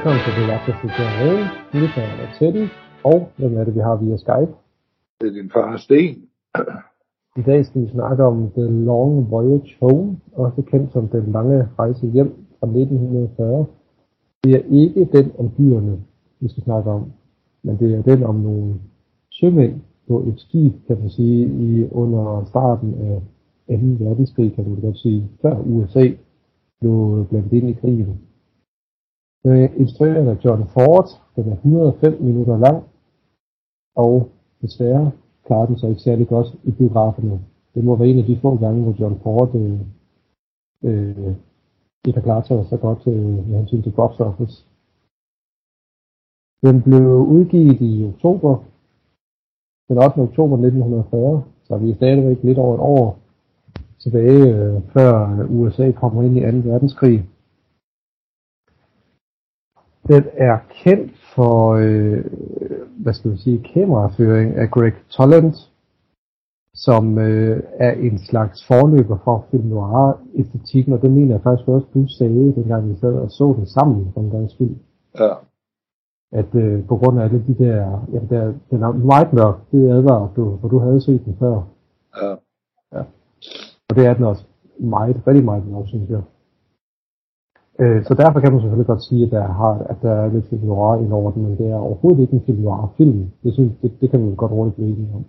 Velkommen til Galactus Rain. Mit navn er Teddy, og hvem er det, vi har via Skype? Det er din far Sten. I dag skal vi snakke om The Long Voyage Home, også kendt som Den Lange Rejse Hjem fra 1940. Det er ikke den om dyrene, vi skal snakke om, men det er den om nogle sømænd på et skib, kan man sige, i under starten af 2. verdenskrig, kan du godt sige, før USA blev blandt ind i krigen. Den er instrueret af John Ford, den er 105 minutter lang, og desværre klarer den så ikke særlig godt i biograferne. Det må være en af de få gange, hvor John Ford øh, øh, ikke har klaret sig så godt øh, med hensyn til box office. Den blev udgivet i oktober, den 8. oktober 1940, så vi er stadigvæk lidt over et år tilbage, øh, før øh, USA kommer ind i 2. verdenskrig. Den er kendt for, øh, hvad skal vi sige, kameraføring af Greg Toland, som øh, er en slags forløber for film noir-æstetikken, og det mener jeg faktisk også, du sagde, dengang vi sad og så den sammen på en gang film. Ja. At øh, på grund af alle de der, ja, der, den er meget mørk, det advarer du, for du havde set den før. Ja. ja. Og det er den også meget, rigtig meget mørk, synes jeg. Øh, så derfor kan man selvfølgelig godt sige, at der, har, at der er lidt film noir ind over den, men det er overhovedet ikke en film noir film. Det, synes, det, det kan man godt roligt blive enige om.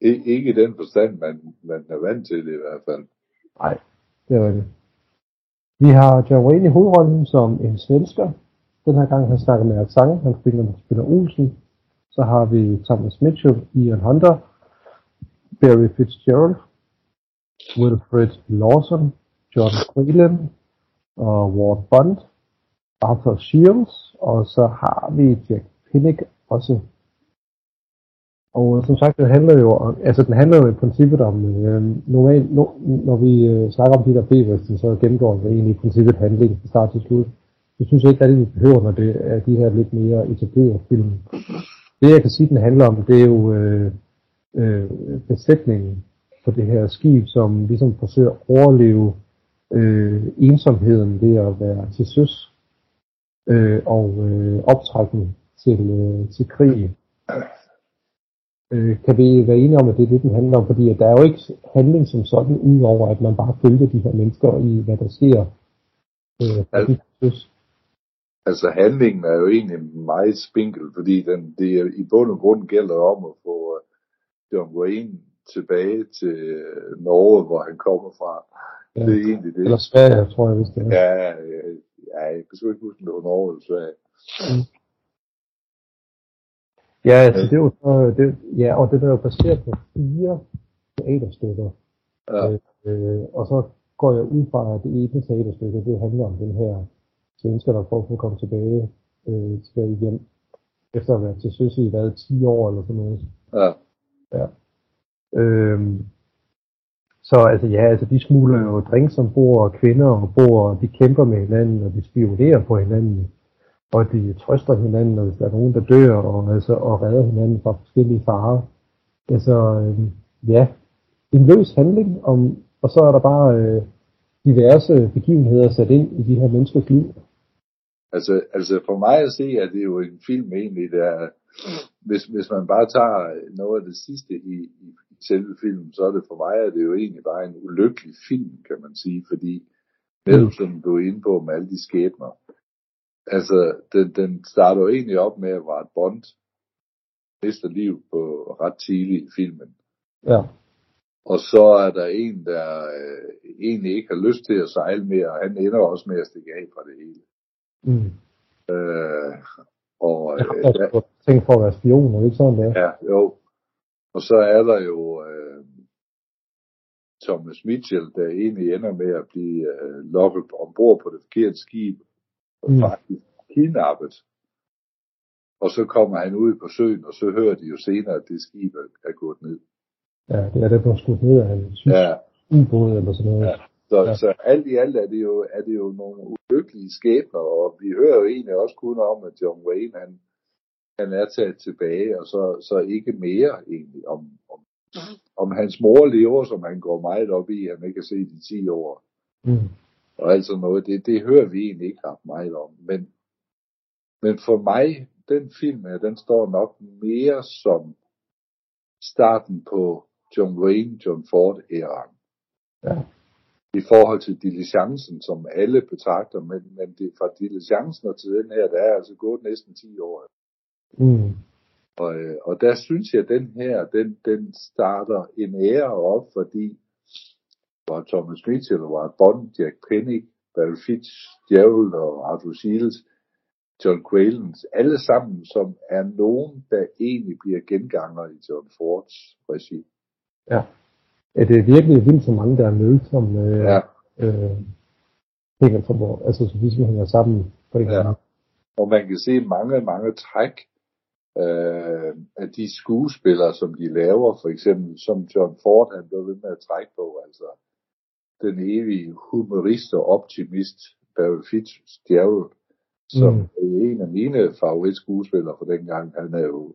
I, ikke i den forstand, man, man er vant til det i hvert fald. Nej, det er rigtigt. Vi har John Wayne i hovedrollen som en svensker. Den her gang han snakker med accent, han spiller, spiller Olsen. Så har vi Thomas Mitchell, Ian Hunter, Barry Fitzgerald, Wilfred Lawson, John Quaylen, og Ward Bond, Arthur Shields, og så har vi Jack Pinnick også. Og som sagt, det handler jo, altså den handler jo i princippet om, øh, normalt, no, når vi øh, snakker om Peter der så gennemgår vi egentlig i princippet handling fra start til slut. Jeg synes ikke at vi behøver, når det er de her lidt mere etablerede film. Det jeg kan sige, den handler om, det er jo øh, øh, besætningen på det her skib, som ligesom forsøger at overleve øh, ensomheden ved at være til søs øh, og øh, optrækken til, øh, til krig. Øh, kan vi være enige om, at det er det, den handler om? Fordi at der er jo ikke handling som sådan, udover at man bare følger de her mennesker i, hvad der sker. Øh, altså, altså handlingen er jo egentlig meget spinkel, fordi den, det i bund og grund gælder om at få uh, John Wayne tilbage til uh, Norge, hvor han kommer fra. Ja. Det er egentlig det. Eller Sverige, tror jeg, hvis det er. Ja, ja, ja jeg kan sgu ikke huske, om det var Norge eller Sverige. Mm. Ja, altså, det er jo så, det, ja, og det er jo baseret på fire teaterstykker. Ja. Øh, og så går jeg ud fra, at det ene teaterstykke, det handler om den her svensker, der prøver at komme tilbage, øh, tilbage hjem, efter at have været til søs i hvad, 10 år eller sådan noget. Ja. Ja. Øhm, så altså ja, altså de smugler jo drinks ombord, og kvinder ombord, og de kæmper med hinanden, og de spionerer på hinanden, og de trøster hinanden, og hvis der er nogen, der dør, og, altså, og redder hinanden fra forskellige farer. Altså, øh, ja, en løs handling, om, og så er der bare øh, diverse begivenheder sat ind i de her menneskers liv. Altså, altså for mig at se, at det er jo en film egentlig, der, hvis, hvis man bare tager noget af det sidste i, i, selve filmen, så er det for mig, at det jo egentlig bare en ulykkelig film, kan man sige, fordi netop som du er inde på med alle de skæbner, altså den, den starter jo egentlig op med, at et Bond mister liv på ret tidligt i filmen. Ja. Og så er der en, der øh, egentlig ikke har lyst til at sejle mere, og han ender også med at stikke af fra det hele. Mm. Øh, og, øh, jeg har tænkt for at være spion, er det ikke sådan det Ja, jo. Og så er der jo øh, Thomas Mitchell, der egentlig ender med at blive øh, lokket ombord på det forkerte skib, og mm. faktisk kidnappet. Og så kommer han ud på søen, og så hører de jo senere, at det skib er, er gået ned. Ja, det er det, der skudt ned af en ja. ubåd eller sådan noget. Ja. Så, ja. så alt i alt er det, jo, er det jo nogle ulykkelige skæbner, og vi hører jo egentlig også kun om, at John Wayne, han, han er taget tilbage, og så, så ikke mere egentlig om, om, om hans mor lever, som han går meget op i, han ikke har set i 10 år. Mm. Og altså noget, det, det hører vi egentlig ikke ret meget om. Men Men for mig, den film her, den står nok mere som starten på John Wayne, John Ford æraen. Ja. I forhold til diligencen, som alle betragter, men, men det, fra diligencen og til den her, der er altså gået næsten 10 år. Mm. Og, øh, og der synes jeg, at den her, den, den starter en ære op, fordi var Thomas Mitchell, var Bond, Jack Penny, Barry Fitch, Gerald og Arthur Shields, John Quaylen, alle sammen, som er nogen, der egentlig bliver genganger i John Fords regi. Ja. ja. Det er virkelig vildt så mange, der er med, som øh, Ja, øh, hænger som, altså så ligesom hænger sammen på en Ja. og man kan se mange, mange træk øh, af de skuespillere, som de laver, for eksempel som John Ford, han blev ved med at trække på, altså den evige humorist og optimist, Barry Fitzgerald, som Mm. er en af mine favoritskuespillere for den gang. Han er jo,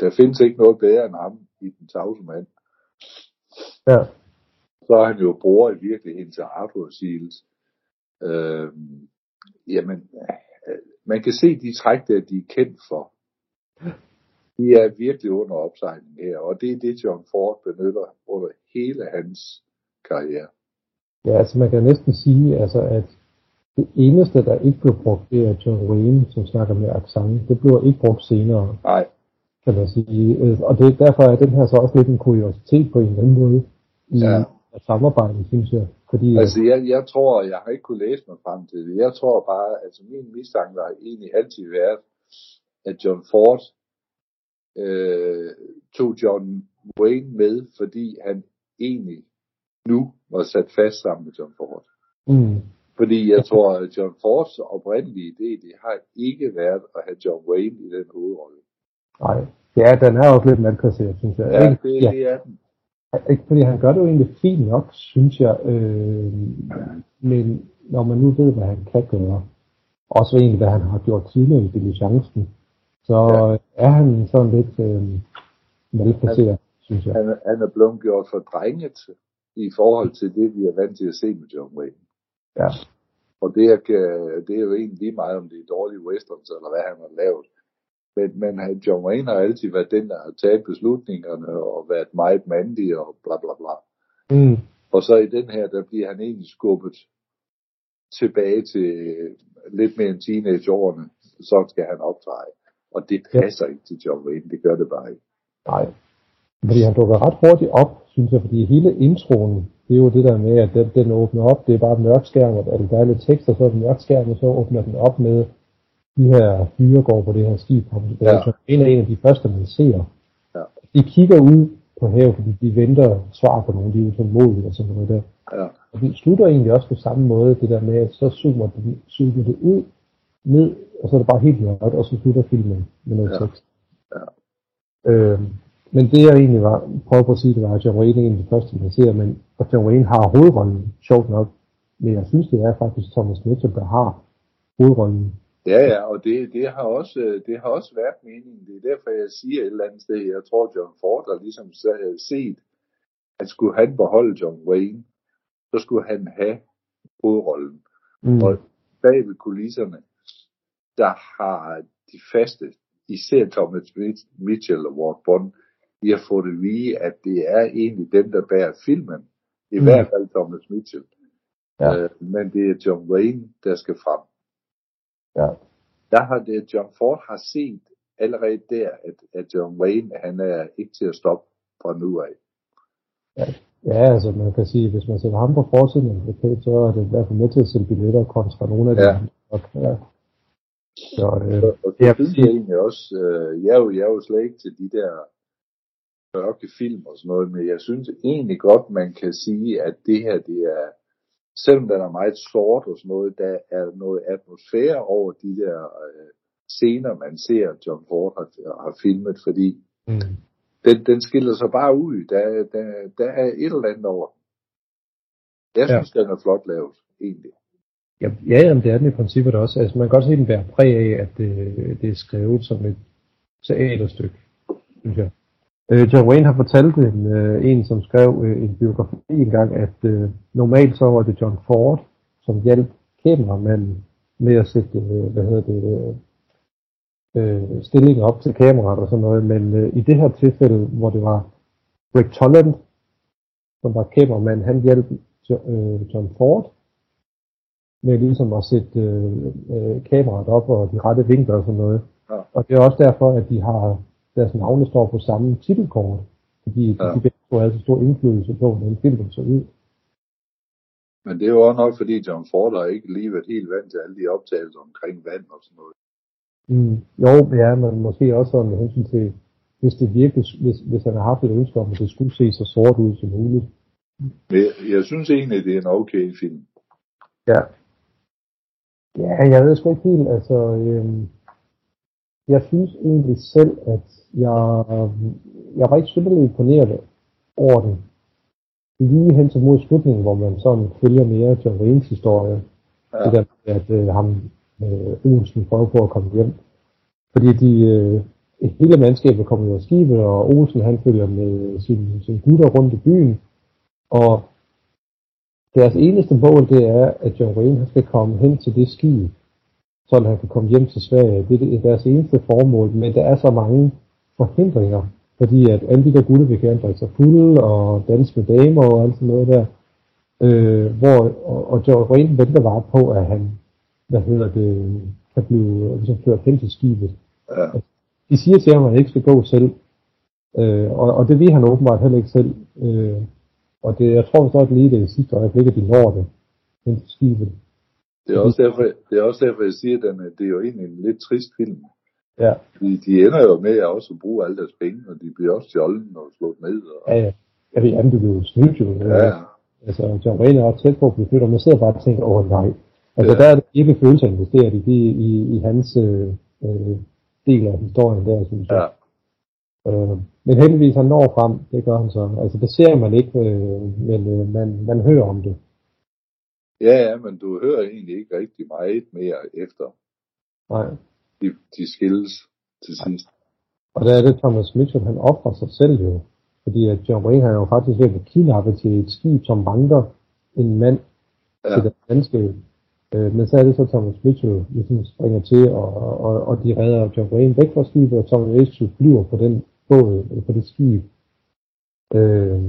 der findes ikke noget bedre end ham i Den tavse mand. Ja. Så er han jo bror i virkeligheden til Arthur Shields. Øh, jamen, man kan se de træk der, de er kendt for. De er virkelig under opsejling her, og det er det, John Ford benytter under hele hans karriere. Ja, altså man kan næsten sige, altså, at det eneste, der ikke blev brugt, det er John Wayne, som snakker med accent. Det bliver ikke brugt senere, Nej, kan man sige. Øh, Og det, derfor er den her så også lidt en kuriositet på en eller anden måde i Ja. ja. samarbejdet, synes jeg. Fordi, altså jeg, jeg tror, jeg har ikke kunne læse mig frem til det. Jeg tror bare, altså min mistanke har egentlig altid været, at John Ford øh, tog John Wayne med, fordi han egentlig nu var sat fast sammen med John Ford. mm, Fordi jeg tror, at John Fords oprindelige idé, det har ikke været at have John Wayne i den hovedrolle. nej, ja, den er også lidt malplaceret, synes jeg. Ja, ikke, det, ja, det er den. ikke, fordi han gør det jo egentlig fint nok, synes jeg. Øh, men når man nu ved, hvad han kan gøre, også egentlig, hvad han har gjort tidligere i diligencen, så Ja. er han sådan lidt øh, malplaceret, synes jeg. Han, er- han er blevet gjort for drenget i forhold til det, vi er vant til at se med John Wayne. Ja. Og det er, det er jo egentlig lige meget, om det er dårlige westerns, eller hvad han har lavet. Men, men han- John Wayne har altid været den, der har taget beslutningerne, og været meget mandig, og bla bla bla. Mm. Og så i den her, der bliver han egentlig skubbet tilbage til lidt mere end teenageårene. Så skal han optræde. Og det passer ikke til John Wayne. Det gør det bare ikke. Nej. Fordi han dukker ret hurtigt op, synes jeg, fordi hele introen, det er jo det der med, at den, den åbner op, det er bare mørk skærm, og altså, der er lidt tekst, og så er det mørk skærm, og så åbner den op med de her fyre går på det her skib. Og det er Ja. ja. en af en af de første, man ser. Ja. De kigger ud på havet, fordi de venter svar på nogle, de er utålmodige og sådan noget der. Ja, Og den slutter egentlig også på samme måde, det der med, at så zoomer, den, zoomer det ud, ned, og så er det bare helt mørkt, og så slutter filmen med noget Ja. tekst. Ja. Øhm, men det jeg egentlig var, prøver på at sige, det var, at John Wayne er en af de første, man ser, men at John Wayne har hovedrollen, sjovt nok. Men jeg synes, det er faktisk Thomas Mitchell, der har hovedrollen. ja, ja og det, det, har også, øh, det har også været meningen. Det er derfor, jeg siger et eller andet sted, jeg tror, John Ford har ligesom se- set, at skulle han beholde John Wayne, så skulle han have hovedrollen. Mm. Og bag ved kulisserne, der har de faste, især Thomas Mit- Mitchell og Ward Bond, de har fået at vide, at det er egentlig dem, der bærer filmen. I Mm. hvert fald Thomas Mitchell. Ja. Øh, men det er John Wayne, der skal frem. Ja. Der har det, John Ford har set allerede der, at, at John Wayne, han er ikke til at stoppe fra nu af. Ja, altså man kan sige, hvis man sætter ham på forsiden af en plakat, så er det i hvert fald med til at sælge billetter kontra nogle af de Ja. andre. Ja. Så, øh, Og, og det jeg synes egentlig også, øh, jeg, er jo, jeg er jo slet ikke til de der mørke film og sådan noget, men jeg synes egentlig godt, man kan sige, at det her, det er, selvom den er meget sort og sådan noget, der er noget atmosfære over de der øh, scener, man ser, John Ford har, har filmet, fordi mm. den, den skiller sig bare ud. Der, der, der er et eller andet over. Jeg Ja. synes, den er flot lavet, egentlig. Ja, ja, jamen, det er den i princippet også. Altså, man kan godt se, at den bærer præg af, at det, det er skrevet som et teaterstykke, synes jeg. Øh, John Wayne har fortalt en, øh, en som skrev øh, en biografi engang, at øh, normalt så var det John Ford, som hjalp kameramanden med at sætte, øh, hvad hedder det, øh, øh, stillinger op til kameraet og sådan noget, men øh, i det her tilfælde, hvor det var Rick Tolland, som var kameramand, han hjalp øh, John Ford med ligesom at sætte øh, øh, kameraet op og de rette vinkler og sådan noget. Ja. Og det er også derfor, at de har deres navne står på samme titelkort, fordi ja. de begge har altså stor indflydelse på, hvordan filmen så ud. Men det er jo også nok, fordi John Ford har ikke lige været helt vant til alle de optagelser omkring vand og sådan noget. Mm, jo, ja, men måske også med hensyn til, hvis det virkelig, hvis, hvis han har haft et ønske om, at det skulle se så sort ud som muligt. Jeg, jeg synes egentlig, det er en okay film. Ja. Ja, jeg ved sgu ikke helt, altså, øhm, jeg synes egentlig selv, at jeg, jeg var ikke synderligt imponeret over den. Lige hen til mod slutningen, hvor man sådan følger mere John Waynes historie. Ja. Det der med, at øh, ham, øh, Olsen prøver på at komme hjem. Fordi de, øh, hele mandskabet kommer jo af skibet, og Olsen han følger med sin, sin gutter rundt i byen. Og deres eneste mål, det er, at John Wayne skal komme hen til det skib, så han kan komme hjem til Sverige. Det er deres eneste formål, men der er så mange forhindringer, fordi at alle de der gutter vil gerne drikke sig fulde og danse med damer og alt sådan noget der. Øh, hvor, og, og John Wayne venter bare på, at han, hvad hedder det, kan blive ligesom ført hen til skibet. Ja. De siger til ham, at han ikke skal gå selv. Øh, og, og det vil han åbenbart heller ikke selv. Øh, og det, jeg tror at lige det sidste øjeblik, at de når det hen til skibet. Det er, også derfor, det er også derfor, jeg siger, at det er jo egentlig en lidt trist film. Ja. De, de ender jo med at også bruge alle deres penge, og de bliver også stjålet og slået ned. Og... Ja, ja. Ja, det er, du bliver snydt jo. Ja. Altså, John Wayne er også tæt på at blive flyttet, og man sidder bare og tænker, åh oh, nej. Altså, ja. der er det ikke følelser investeret i, i, i, i hans øh, øh, del af historien der, synes jeg. Ja. Øh, men heldigvis han når frem, det gør han så. Altså det ser man ikke, øh, men øh, man, man hører om det. Ja, ja, men du hører egentlig ikke rigtig meget mere efter. Nej. De, de skilles til sidst. Og der er det Thomas Mitchell, han offrer sig selv jo. Fordi at John Wayne har jo faktisk ved at kidnappe til et skib, som vanker en mand ja. til det danske. Øh, men så er det så Thomas Mitchell, ligesom springer til, og, og, og de redder John Wayne væk fra skibet, og Thomas Mitchell flyver på den båd, eller på det skib. Øh,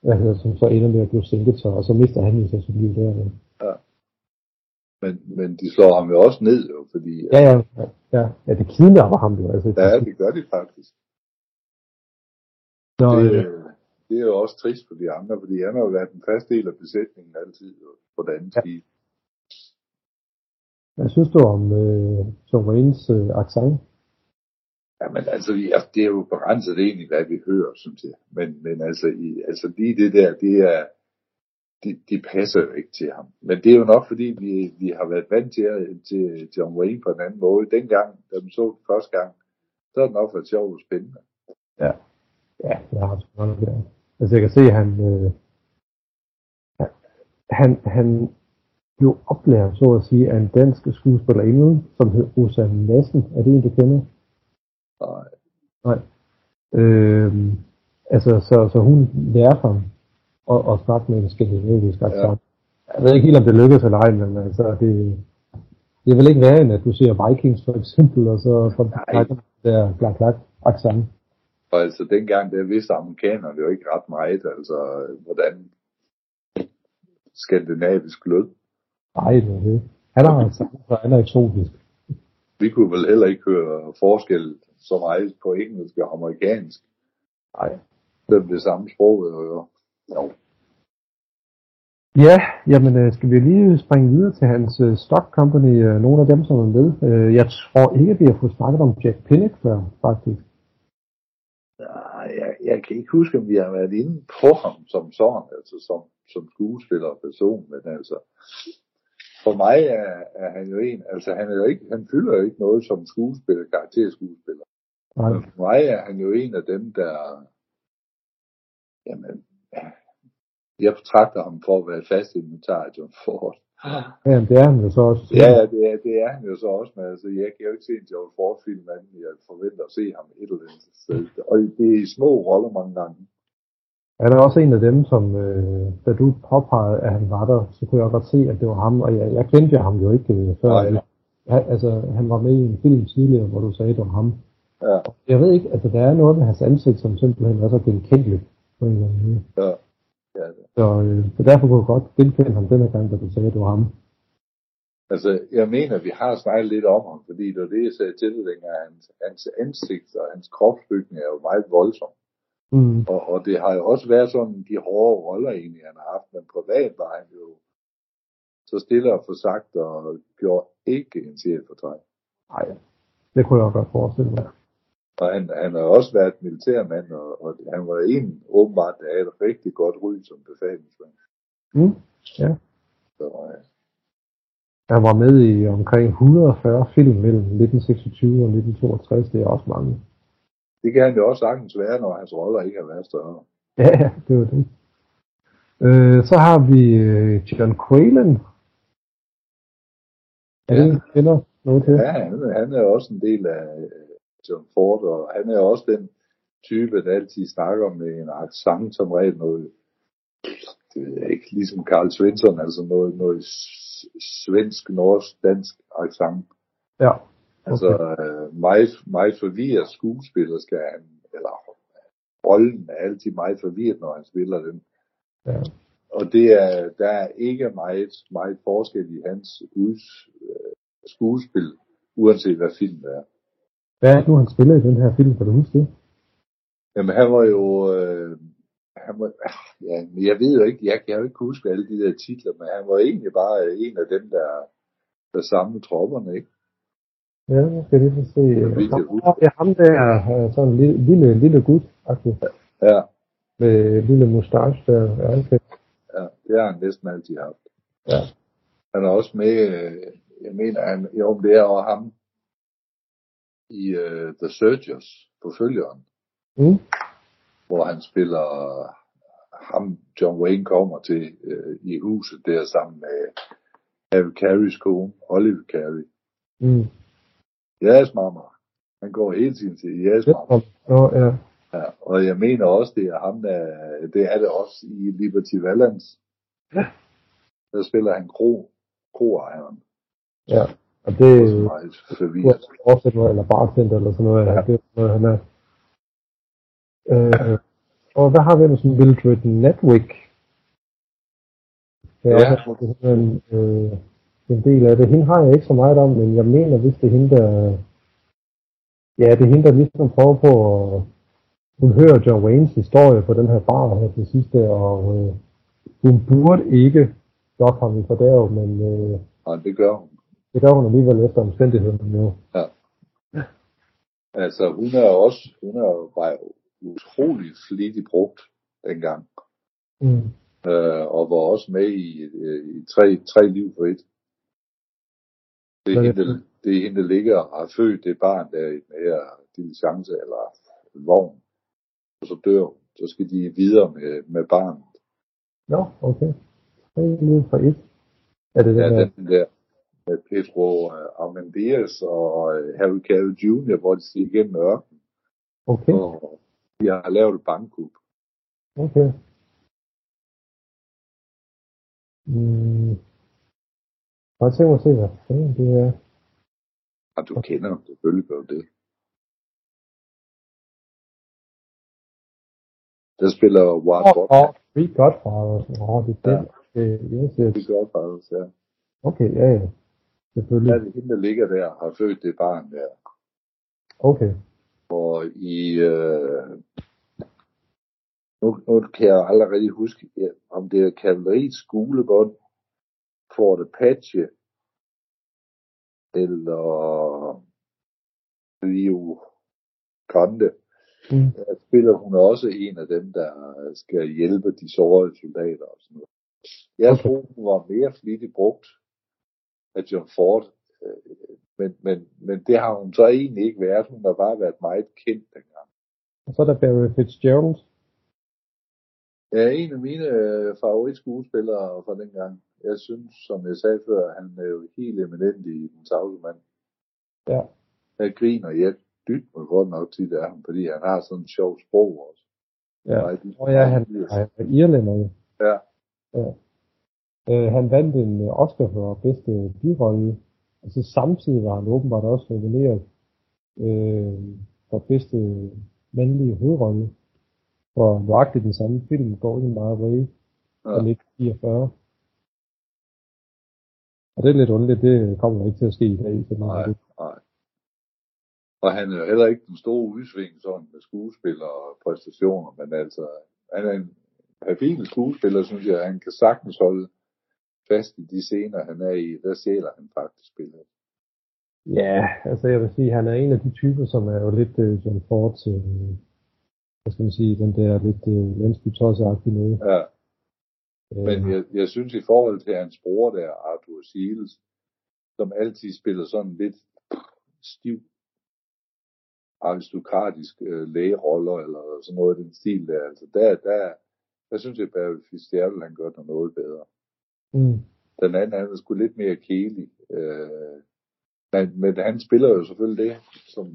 hvad hedder, som så ender med at blive sænket så, og så mister han jo så sit liv der. Ja. Men, men de slår ham jo også ned, jo, fordi... Ja, ja, ja, ja, det kidnapper ham jo. Altså, ja, det gør de faktisk. Nå, det, øh, det er jo også trist for de andre, fordi han har jo været en fast del af besætningen altid på det andet ja. skib. Hvad synes du om øh, John Waynes øh, accent? Jamen altså, ja, altså, det er jo begrænset egentlig, hvad vi hører, synes jeg. Men, men altså, i, altså lige det der, det er, det, det passer jo ikke til ham. Men det er jo nok, fordi vi, vi har været vant til, til John Wayne på en anden måde. Dengang, da man så den første gang, så har det nok været sjovt og spændende. Ja, ja det har det nok været. Altså jeg kan se, at han, øh, han, han blev oplært, så at sige, af en dansk skuespillerinde, som hed Rosa Madsen. Er det en, du kender? Nej. Øh, altså, så, så hun lærte ham at, at snakke med en skandinavisk accent. Ja. Jeg ved ikke helt, om det lykkedes eller ej, men altså, det, det vil ikke være end, at du ser Vikings for eksempel, og så du der klak klak accent. Og altså dengang, der vidste amerikanerne jo ikke ret meget, altså hvordan skandinavisk lød. Nej, det er det. Han har altså, han er eksotisk. Vi kunne vel heller ikke høre forskel så meget på engelsk og amerikansk. Nej. Det er det samme sprog, jo. jo. Ja, jamen øh, skal vi lige springe videre til hans uh, stock company, uh, nogle af dem, som er med. Jeg tror ikke, at vi har fået snakket om Jack Pinnock før, faktisk. Nej, jeg, jeg kan ikke huske, om vi har været inde på ham som sådan, altså som, som skuespiller og person, men altså, for mig er, er han jo en, altså han, er jo ikke, han fylder jo ikke noget som skuespiller, karakterskuespiller. Nej. For mig er han jo en af dem, der, jamen, jeg betragter ham for at være fast inventar af John Ford. Ja, det er han jo så også. Ja, det er, det er han jo så også, men altså, jeg kan jo ikke se en John Ford film, men jeg forventer at se ham et eller andet sted. Og det er i små roller mange gange. Han er også en af dem, som, øh, da du påpegede, at han var der, så kunne jeg godt se, at det var ham, og jeg, jeg kendte jo ham jo ikke øh, før. Nej, han, altså, han var med i en film tidligere, hvor du sagde, det var ham. Ja, Jeg ved ikke, altså der er noget med hans ansigt, som simpelthen er så genkendeligt på en eller anden måde. ja. ja det. Så, øh, så derfor kunne jeg godt genkende ham denne gang, da du sagde, at det var ham. Altså, jeg mener, vi har snakket lidt om ham, fordi det var det, jeg sagde til dig dengang, hans, hans ansigt og hans kropsbygning er jo meget voldsom. Mm. Og, og det har jo også været sådan de hårde roller egentlig, han har haft, men privat var han jo så stille og forsagt og gjorde ikke en chefertræk. Nej, det kunne jeg godt forestille mig. Og han, han har også været militærmand, og, og han var en åbenbart, der havde et rigtig godt ry som befalingsmand. Mm. Ja. Så, øh, Han var med i omkring 140 film mellem 1926 og 1962. Det er også mange. det kan han jo også sagtens være, når hans roller ikke har været større. Ja, ja, det var det. Øh, så har vi øh, John Quaylen. Er det Ja. en kender noget til? Ja, han, han er også en del af John Ford, og han er også den type, der altid snakker med en accent som regel noget, det ved jeg ikke, ligesom Carl Svensson, altså noget, noget svensk, norsk, dansk accent. Ja. Altså øh, meget, meget forvirret skuespiller skal han, eller rollen er altid meget forvirret, når han spiller den. Ja. Og det er, der er ikke meget, meget forskel i hans uds, øh, skuespil, uanset hvad film det er. Hvad er det nu, han spiller i den her film? Kan du huske det? Jamen han var jo, øh, han var, ah, ja, jeg ved jo ikke, jeg kan jo ikke huske alle de der titler, men han var egentlig bare en af dem, der, der samlede tropperne, ikke? Ja, jeg skal lige se. jeg husker. det er ham der, øh, sådan en lille, lille, lille gut, faktisk, Ja, med lille mustache der. Ja, okay. ja, det har han næsten altid haft. Ja. Han er også med, øh, jeg mener, han, jo, det er også ham i uh, The Searchers, på følgeren, Mm. hvor han spiller ham, John Wayne kommer til øh, i huset der sammen med Harry Carey's kone, Olive Carey. Mm. Yes, mamma. Han går hele tiden til yes, mamma. Nå, ja. Ja, og jeg mener også, det er ham, der, det er det også i Liberty Valance. Ja. Der spiller han kro, kroejeren. ja. Og det er oversætter eller bartender eller sådan noget. Ja. Det er noget, han er. Øh, og hvad har vi ellers? Mildred Natwick. Det er Ja. også det er en, øh, en del af det. Hende har jeg ikke så meget om, men jeg mener, hvis det er hende, der... Ja, det er hende, der ligesom prøver på at... Hun hører John Waynes historie på den her bar her til sidste, og øh, hun burde ikke lokke ham i fordærv, men øh, Og det gør hun. Det gør hun alligevel efter omstændighederne jo. Altså, hun er også, hun er bare utrolig flittigt brugt dengang. Mm. Øh, og var også med i, øh, i tre, tre liv for et. Det er, hende, det det er hende, der ligger og har født det barn der i den her diligence eller vogn. Og så dør hun. Så skal de videre med, med barnet. Nå, okay. Tre liv for et. Er det den Ja, der? den der med Pedro uh, Armenderes og uh, Harry Carey Jr., hvor de stiger igennem ørkenen, Okay, og de har lavet et bankkup. okay. Mm. Bare tænk mig at se, hvad fanden det er. Og du kender dem, selvfølgelig gør det. Der spiller Ward Åh, Bob. oh, Three Godfathers. Åh, oh, det er den. Okay, yes, yes. Det gør faktisk, ja. Okay, ja, ja. Selvfølgelig. Ja, det hende, der ligger der, har født det barn der. Okay. Og i, øh, nu, nu kan jeg rigtig huske, ja, om det er kavaleriets skolebånd, Fort Apache, eller Rio Grande. Mm. Der spiller hun også en af dem, der skal hjælpe de sårede soldater og sådan noget. Jeg okay. tror, hun var mere flittigt brugt af John Ford, øh, men, men, men det har hun så egentlig ikke været. Hun har bare været meget kendt dengang. Og så er der Barry Fitzgerald. Ja, en af mine øh, favoritskuespillere fra dengang. Jeg synes, som jeg sagde før, han er jo helt eminent i Den Tavse Mand. Ja. Jeg griner jeg dybt mig godt nok til det af ham, fordi han har sådan en sjov sprog også. Ja. Og ja, han, han er irlænder. Ja. ja. Øh, han vandt en øh, Oscar for bedste birolle, Og så samtidig var han åbenbart også nomineret øh, for bedste mandlige hovedrolle for nøjagtigt den samme film, Golden My Way, fra 1944. Og det er lidt underligt, det kommer ikke til at ske i dag. Så Nej, nej. Og han er heller ikke den store udsving sådan med skuespiller og præstationer, men altså, han er en habil skuespiller, synes jeg. Han kan sagtens holde fast i de scener, han er i. Der sjæler han faktisk spillet. Ja, altså jeg vil sige, han er en af de typer, som er jo lidt uh, John Ford til, uh, hvad skal man sige, den der lidt uh, landsby noget. Ja. Men jeg, jeg synes i forhold til hans bror der, Arthur Seals, som altid spiller sådan lidt stiv, aristokratisk øh, lægeroller, eller sådan noget i den stil der. Altså der, der, der synes jeg, at Fitzgerald han gør noget bedre. Mm. Den anden han er sgu lidt mere kælig. Øh, men, men han spiller jo selvfølgelig det, som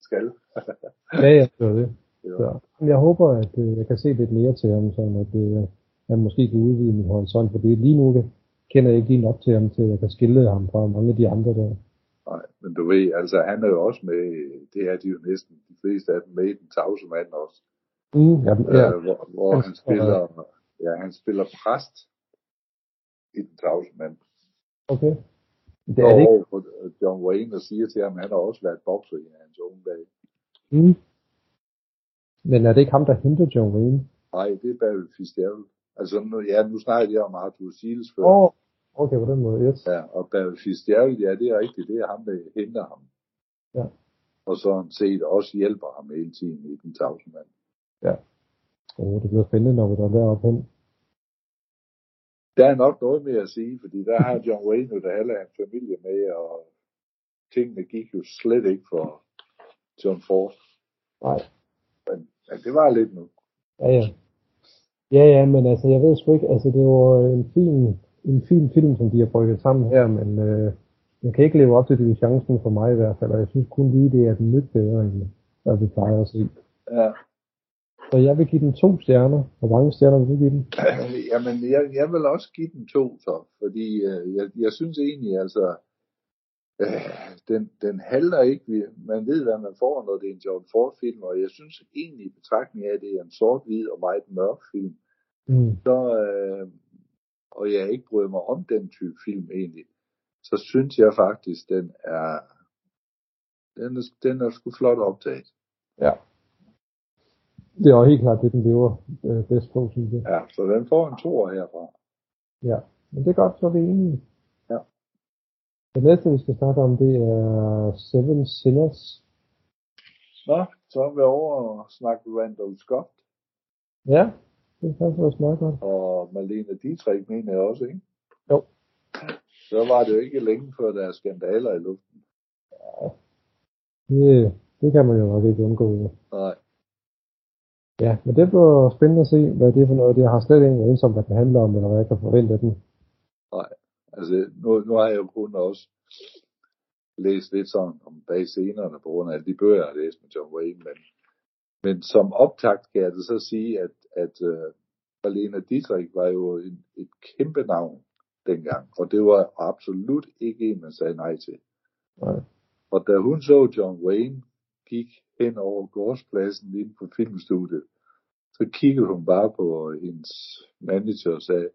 skal. ja, jeg tror det. Ja. Jeg håber, at øh, jeg kan se lidt mere til ham, sådan at øh, jeg måske kan udvide min horisont, for det lige nu kender jeg ikke lige nok til ham, til at jeg kan skille ham fra mange af de andre der. Nej, men du ved, altså han er jo også med, det er de jo næsten, de fleste af dem med i den tavse mand også. Mm, ja, ja. Øh, hvor, hvor han spiller, ja, han spiller præst i den tavse mand. Okay. Det er det ikke. Og John Wayne og siger til ham, at han har også været bokser i hans unge dage. Mm. Men er det ikke ham, der henter John Wayne? Nej, det er Barry Fitzgerald. Altså, nu, ja, nu snakker jeg om Arthur Seals før. Åh, oh, okay, på den måde, yes. Ja, og Barry Fitzgerald, ja, det er rigtigt, det er ham, der henter ham. Ja. Og så set også hjælper ham hele tiden i den tavse mand. Ja. Oh, det bliver spændende, når vi der deroppe hen. Der er nok noget mere at sige, fordi der har John Wayne jo der alle en familie med, og tingene gik jo slet ikke for John Ford. Nej. Men, men det var lidt nu. Ja, ja. Ja, ja, men altså, jeg ved sgu ikke, altså, det var en fin, en fin film, som de har brygget sammen her, men øh, jeg kan ikke leve op til det chancen for mig i hvert fald, og jeg synes kun lige, det er den nyt bedre, end hvad vi plejer at se. Ja. Så jeg vil give den to stjerner. Hvor mange stjerner vil du give den? Jamen, jeg, jeg vil også give den to, så. Fordi øh, jeg, jeg synes egentlig, altså, øh, den, den halter ikke. Man ved, hvad man får, når det er en John Ford-film, og jeg synes egentlig i betragtning af, at det er en sort-hvid og meget mørk film, mm. så, øh, og jeg ikke bryder mig om den type film egentlig, så synes jeg faktisk, den er, den er, den er sgu flot optaget. Ja. Det er også helt klart det, den lever øh, bedst på, synes jeg. Ja, så den får en toer herfra. Ja, men det er godt, så er vi enige. Ja. Det næste, vi skal snakke om, det er Seven Sinners. Nå, så er vi over og snakke Randall Scott. Ja, det kan faktisk meget godt. Og Malene Dietrich mener jeg også, ikke? Jo. Så var det jo ikke længe før der er skandaler i luften. Ja, det, det kan man jo nok ikke undgå. Nej. Ja, men det bliver spændende at se, hvad det er for noget. Jeg har slet ikke endt om, hvad det handler om, eller hvad jeg kan forvente af den. Nej, altså nu, nu har jeg jo kun også læst lidt sådan om bag scenerne på grund af alle de bøger, jeg har læst med John Wayne, men, men som optakt kan jeg det så sige, at, at uh, Marlene Dietrich var jo en, et kæmpe navn dengang, og det var absolut ikke en, man sagde nej til. Nej. Og da hun så John Wayne gik hen over gårdspladsen ind på filmstudiet, så kiggede hun bare på hendes manager og sagde,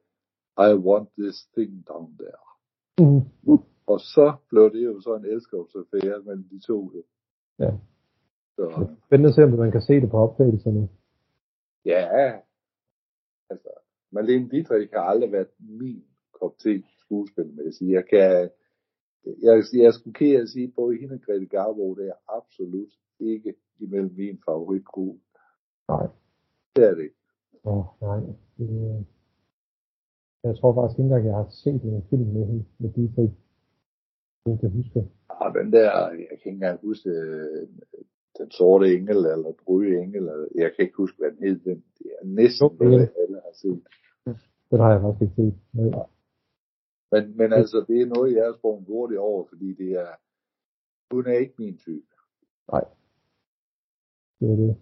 I want this thing down there. Mm. Og så blev det jo så en elskabsaffære mellem de to. Ja. Så, Spændende at se, om man kan se det på optagelserne. ja, altså, Marlene Dietrich har aldrig været min kop te skuespilmæssigt. Jeg kan, jeg, jeg skulle kære at sige, både hende og Grete Garbo, det er absolut ikke imellem min favoritgruppe. Nej. Det er det ikke. Oh, nej. Det, jeg tror faktisk ikke engang, jeg har set en film med hende, med Dietrich. Jeg kan huske. Ah, den der, jeg kan ikke engang huske, øh, den sorte engel, eller bryge engel, eller, jeg kan ikke huske, hvad den hed. Den, det er næsten, Jo, hvad ja. alle har set. Den har jeg faktisk ikke set. Nej. Men, men altså, det er noget, jeg har sprunget hurtigt over, fordi det er, hun er ikke min type. Det var det.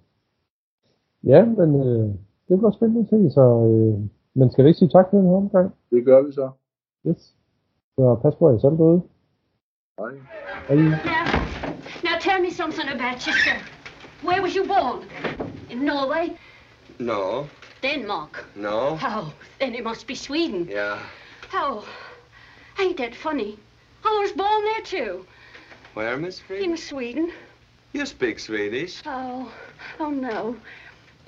Ja, men øh, det bliver spændende at se, så øh, men skal vi ikke sige tak for den her omgang? Det gør vi så. Yes. Så pas på jer selv derude. Hej. Hej. Now, now tell me something about yourself. Where was you born? In Norway? No, Denmark? no. Oh, then it must be Sweden. Yeah. Oh, ain't that funny? I was born there too, Where, Miss Fried? in Sweden. You speak Swedish. Oh, oh no.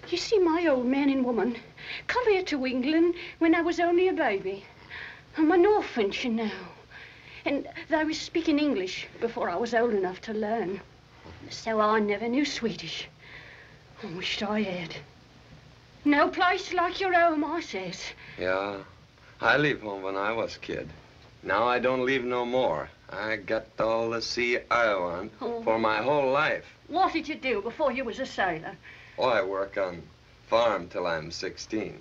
You see, my old man and woman come here to England when I was only a baby. I'm an orphan, you know. And they was speaking English before I was old enough to learn. So I never knew Swedish. I wished I had. No place like your home, I says. Yeah. I leave home when I was kid. Now I don't leave no more. I got all the sea I want Oh. for my whole life. What did you do before you was a sailor? Oh, I work on farm till I'm 16.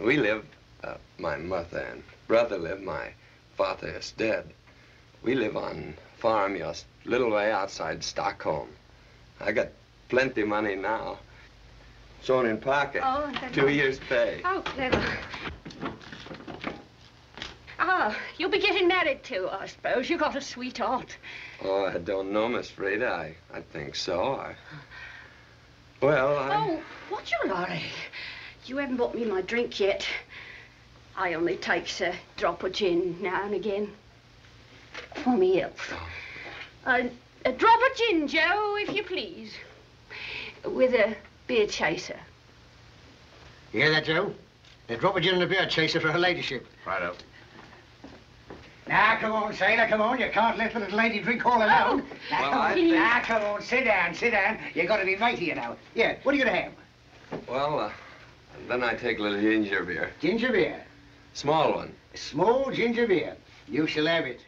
We live, uh, my mother and brother live, my father is dead. We live on farm just little way outside Stockholm. I got plenty money now. Shown in pocket. Oh, Two years pay. Oh, clever. Ah, you'll be getting married too, I suppose. You got a sweetheart. Oh, I don't know, Miss Frida. I, I think so. I... Well, I... Oh, what's your lorry? You haven't bought me my drink yet. I only takes a drop of gin now and again. For me health. A, a drop of gin, Joe, if you please. With a beer chaser. You hear that, Joe? A drop of gin and a beer chaser for her ladyship. Right up. Now, come on, sailor, come on. You can't let the little lady drink all alone. Now, Well, come on. think- Now, come on, sit down, sit down. You've got to be right you know. Yeah, what are you going to have? Well, uh, then I take a little ginger beer. Ginger beer. Small one. Small ginger beer. You shall have it.